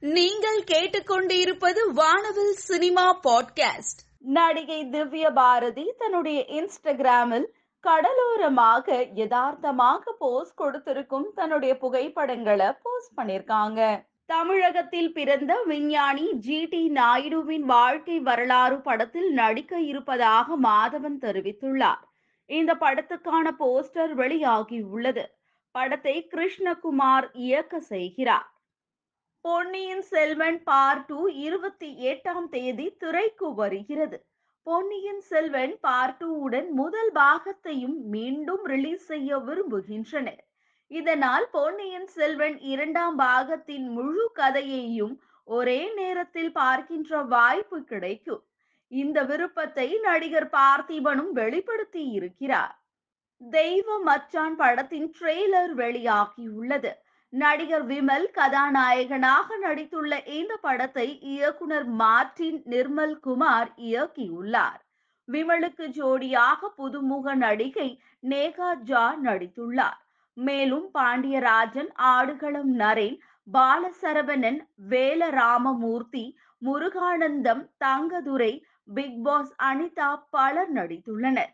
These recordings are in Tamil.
நீங்கள் கேட்டுக்கொண்டிருப்பது வானவில் சினிமா பாட்காஸ்ட். நடிகை திவ்ய பாரதி தன்னுடைய இன்ஸ்டாகிராமில் கடலோரமாக யதார்த்தமாக போஸ்ட் கொடுத்திருக்கும் தன்னுடைய புகைப்படங்களை போஸ்ட் பண்ணிருக்காங்க தமிழகத்தில் பிறந்த விஞ்ஞானி ஜி டி நாயுடுவின் வாழ்க்கை வரலாறு படத்தில் நடிக்க இருப்பதாக மாதவன் தெரிவித்துள்ளார். இந்த படத்துக்கான போஸ்டர் வெளியாகி உள்ளது. படத்தை கிருஷ்ணகுமார் இயக்க செய்கிறார். பொன்னியின் செல்வன் பார்ட் டூ இருபத்தி எட்டாம் தேதி திரைக்கு வருகிறது. பொன்னியின் செல்வன் பார்ட் டூ உடன் முதல் பாகத்தையும் மீண்டும் ரிலீஸ் செய்ய விரும்புகின்றனர். இதனால் பொன்னியின் செல்வன் இரண்டாம் பாகத்தின் முழு கதையையும் ஒரே நேரத்தில் பார்க்கின்ற வாய்ப்பு கிடைக்கும். இந்த விருப்பத்தை நடிகர் பார்த்திபனும் வெளிப்படுத்தி இருக்கிறார் தெய்வ மச்சான் படத்தின் ட்ரெய்லர் வெளியாகியுள்ளது. நடிகர் விமல் கதாநாயகனாக நடித்துள்ள இந்த படத்தை இயக்குனர் மார்டின் நிர்மல் குமார் இயக்கியுள்ளார். விமலுக்கு ஜோடியாக புதுமுக நடிகை நேகா ஜா நடித்துள்ளார். மேலும் பாண்டியராஜன் ஆடுகளம் நரேன் பாலசரவணன் வேலராமமூர்த்தி முருகானந்தம் தங்கதுரை பிக் பாஸ் அனிதா பலர் நடித்துள்ளனர்.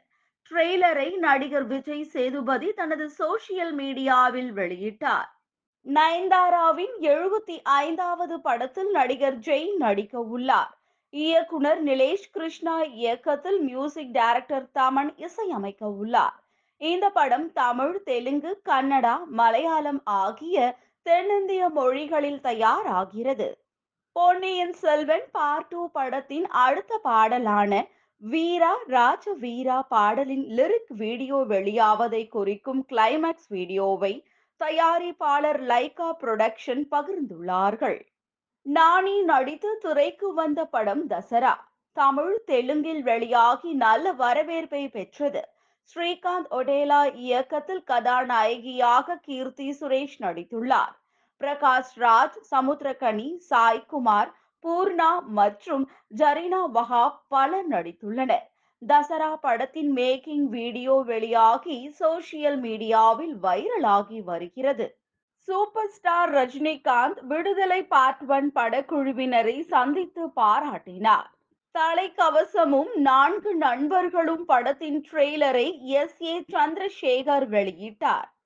ட்ரெய்லரை நடிகர் விஜய் சேதுபதி தனது சோசியல் மீடியாவில் வெளியிட்டார். நயன்தாராவின் எழுபத்தி ஐந்தாவது படத்தில் நடிகர் ஜெய் நடிக்க உள்ளார். இயக்குனர் நிலேஷ் கிருஷ்ணா இயக்கத்தில் மியூசிக் டைரக்டர் தமன் இசையமைக்க உள்ளார். இந்த படம் தமிழ் தெலுங்கு கன்னடா மலையாளம் ஆகிய தென்னிந்திய மொழிகளில் தயாராகிறது. பொன்னியின் செல்வன் பார்ட் டூ படத்தின் அடுத்த பாடலான வீரா ராஜ வீரா பாடலின் லிரிக் வீடியோ வெளியாவதை குறிக்கும் கிளைமேக்ஸ் வீடியோவை தயாரிப்பாளர் லைகா புரொடக்ஷன் பகிர்ந்துள்ளார்கள். நானி நடித்து திரைக்கு வந்த படம் தசரா. தமிழ் தெலுங்கில் வெளியாகி நல்ல வரவேற்பை பெற்றது. ஸ்ரீகாந்த் ஒடேலா இயக்கத்தில் கதாநாயகியாக கீர்த்தி சுரேஷ் நடித்துள்ளார். பிரகாஷ் ராஜ் சமுத்திரகனி சாய்குமார் பூர்ணா மற்றும் ஜரீனா வஹாப் பலர் நடித்துள்ளனர். தசரா படத்தின் மேக்கிங் வீடியோ வெளியாகி சோசியல் மீடியாவில் வைரலாகி வருகிறது. Super star Rajinikanth Viduthalai part one படக்குழுவினரை சந்தித்து பாராட்டினார். தலைக்கவசமும் நான்கு நண்பர்களும் படத்தின் ட்ரெய்லரை எஸ் ஏ சந்திரசேகர் வெளியிட்டார்.